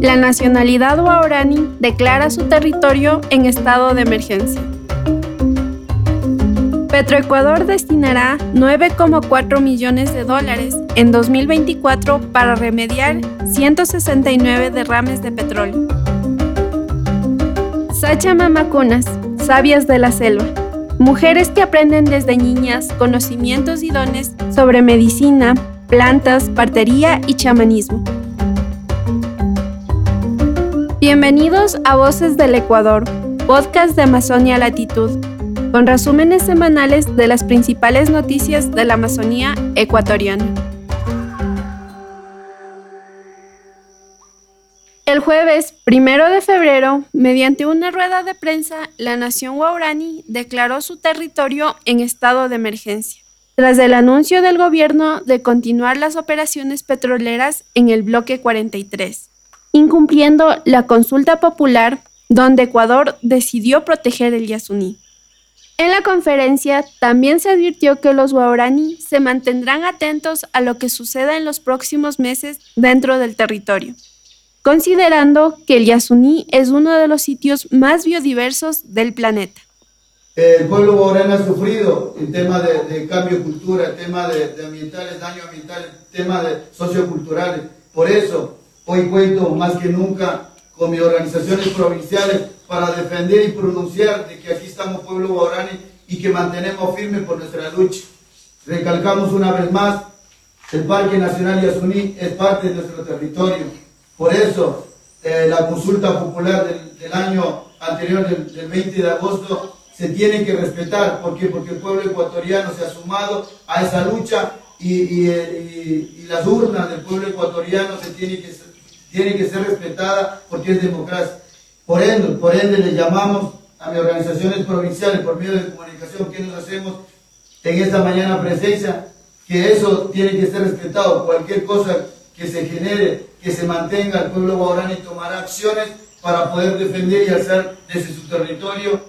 La nacionalidad guaraní declara su territorio en estado de emergencia. Petroecuador destinará 9,4 millones de dólares en 2024 para remediar 169 derrames de petróleo. Sacha Mamacunas, sabias de la selva. Mujeres que aprenden desde niñas conocimientos y dones sobre medicina, plantas, partería y chamanismo. Bienvenidos a Voces del Ecuador, podcast de Amazonia Latitud, con resúmenes semanales de las principales noticias de la Amazonía ecuatoriana. El jueves primero de febrero, mediante una rueda de prensa, la nación Guaurani declaró su territorio en estado de emergencia, tras el anuncio del gobierno de continuar las operaciones petroleras en el bloque 43, incumpliendo la consulta popular donde Ecuador decidió proteger el Yasuní. En la conferencia también se advirtió que los guaurani se mantendrán atentos a lo que suceda en los próximos meses dentro del territorio considerando que el Yasuní es uno de los sitios más biodiversos del planeta. El pueblo guaraní ha sufrido el tema de, cambio de cultura, el tema de, ambientales, daño ambiental, el tema de socioculturales. Por eso, hoy cuento más que nunca con mis organizaciones provinciales para defender y pronunciar de que aquí estamos pueblo guaraní y que mantenemos firme por nuestra lucha. Recalcamos una vez más, el Parque Nacional Yasuní es parte de nuestro territorio por eso, eh, la consulta popular del, año anterior, del, 20 de agosto, se tiene que respetar. ¿Por qué? Porque el pueblo ecuatoriano se ha sumado a esa lucha y, las urnas del pueblo ecuatoriano se tienen que, tiene que ser respetadas porque es democracia. Por ende, por ende le llamamos a mis organizaciones provinciales por medio de comunicación que nos hacemos en esta mañana presencia, que eso tiene que ser respetado. Cualquier cosa que se genere, que se mantenga el pueblo guaraní tomará acciones para poder defender y alzar desde su territorio.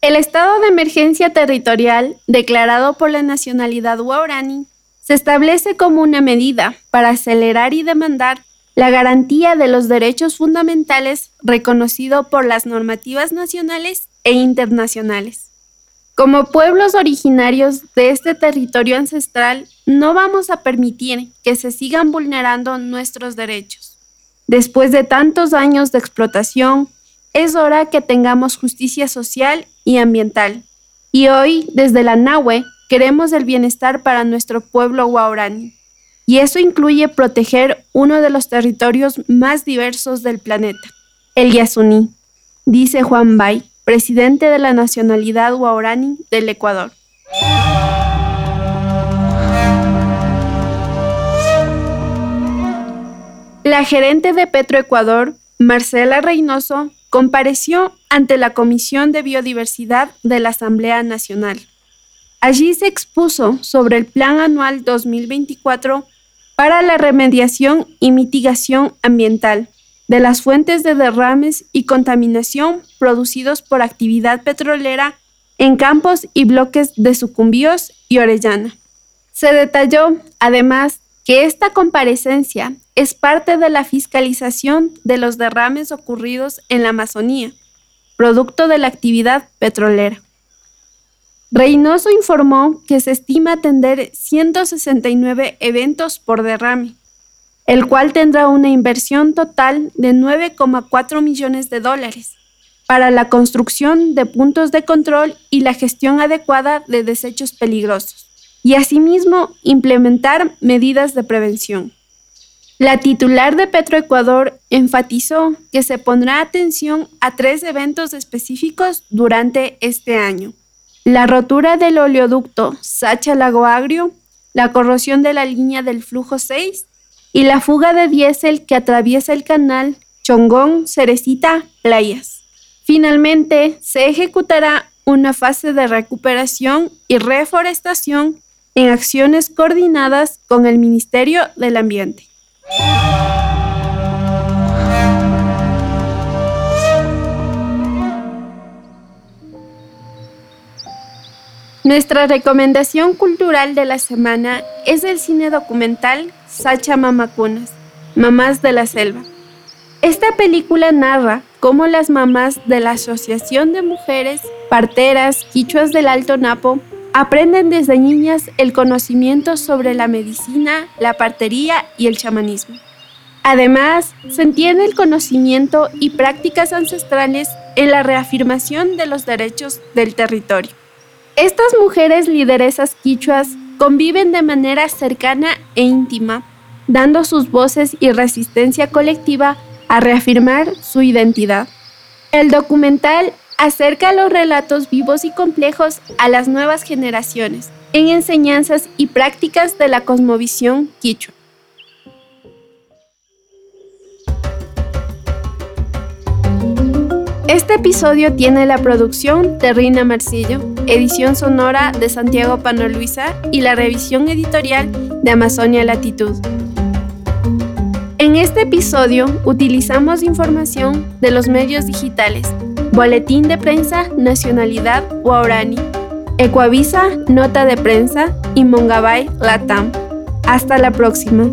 El estado de emergencia territorial declarado por la nacionalidad guaraní se establece como una medida para acelerar y demandar la garantía de los derechos fundamentales reconocido por las normativas nacionales e internacionales. Como pueblos originarios de este territorio ancestral, no vamos a permitir que se sigan vulnerando nuestros derechos. Después de tantos años de explotación, es hora que tengamos justicia social y ambiental. Y hoy, desde la Nahue, queremos el bienestar para nuestro pueblo guaurani. Y eso incluye proteger uno de los territorios más diversos del planeta, el Yasuní, dice Juan Bay presidente de la nacionalidad guaraní del Ecuador. La gerente de Petroecuador, Marcela Reynoso, compareció ante la Comisión de Biodiversidad de la Asamblea Nacional. Allí se expuso sobre el Plan Anual 2024 para la remediación y mitigación ambiental, de las fuentes de derrames y contaminación producidos por actividad petrolera en campos y bloques de Sucumbíos y Orellana. Se detalló, además, que esta comparecencia es parte de la fiscalización de los derrames ocurridos en la Amazonía, producto de la actividad petrolera. Reynoso informó que se estima atender 169 eventos por derrame, el cual tendrá una inversión total de 9,4 millones de dólares para la construcción de puntos de control y la gestión adecuada de desechos peligrosos, y asimismo implementar medidas de prevención. La titular de Petroecuador enfatizó que se pondrá atención a tres eventos específicos durante este año. La rotura del oleoducto Sacha Lago Agrio, la corrosión de la línea del flujo 6 y la fuga de diésel que atraviesa el canal Chongón, Cerecita, Playas. Finalmente, se ejecutará una fase de recuperación y reforestación en acciones coordinadas con el Ministerio del Ambiente. Nuestra recomendación cultural de la semana es el cine documental Sacha Mamacunas, Mamás de la Selva. Esta película narra cómo las mamás de la Asociación de Mujeres Parteras Quichuas del Alto Napo aprenden desde niñas el conocimiento sobre la medicina, la partería y el chamanismo. Además, se entiende el conocimiento y prácticas ancestrales en la reafirmación de los derechos del territorio. Estas mujeres lideresas quichuas conviven de manera cercana e íntima, dando sus voces y resistencia colectiva a reafirmar su identidad. El documental acerca los relatos vivos y complejos a las nuevas generaciones en enseñanzas y prácticas de la cosmovisión quichua. Este episodio tiene la producción de Rina Marcillo, edición sonora de Santiago Pano Luisa y la revisión editorial de Amazonia Latitud. En este episodio utilizamos información de los medios digitales, Boletín de Prensa Nacionalidad Guarani, Ecuavisa Nota de Prensa y Mongabay Latam. Hasta la próxima.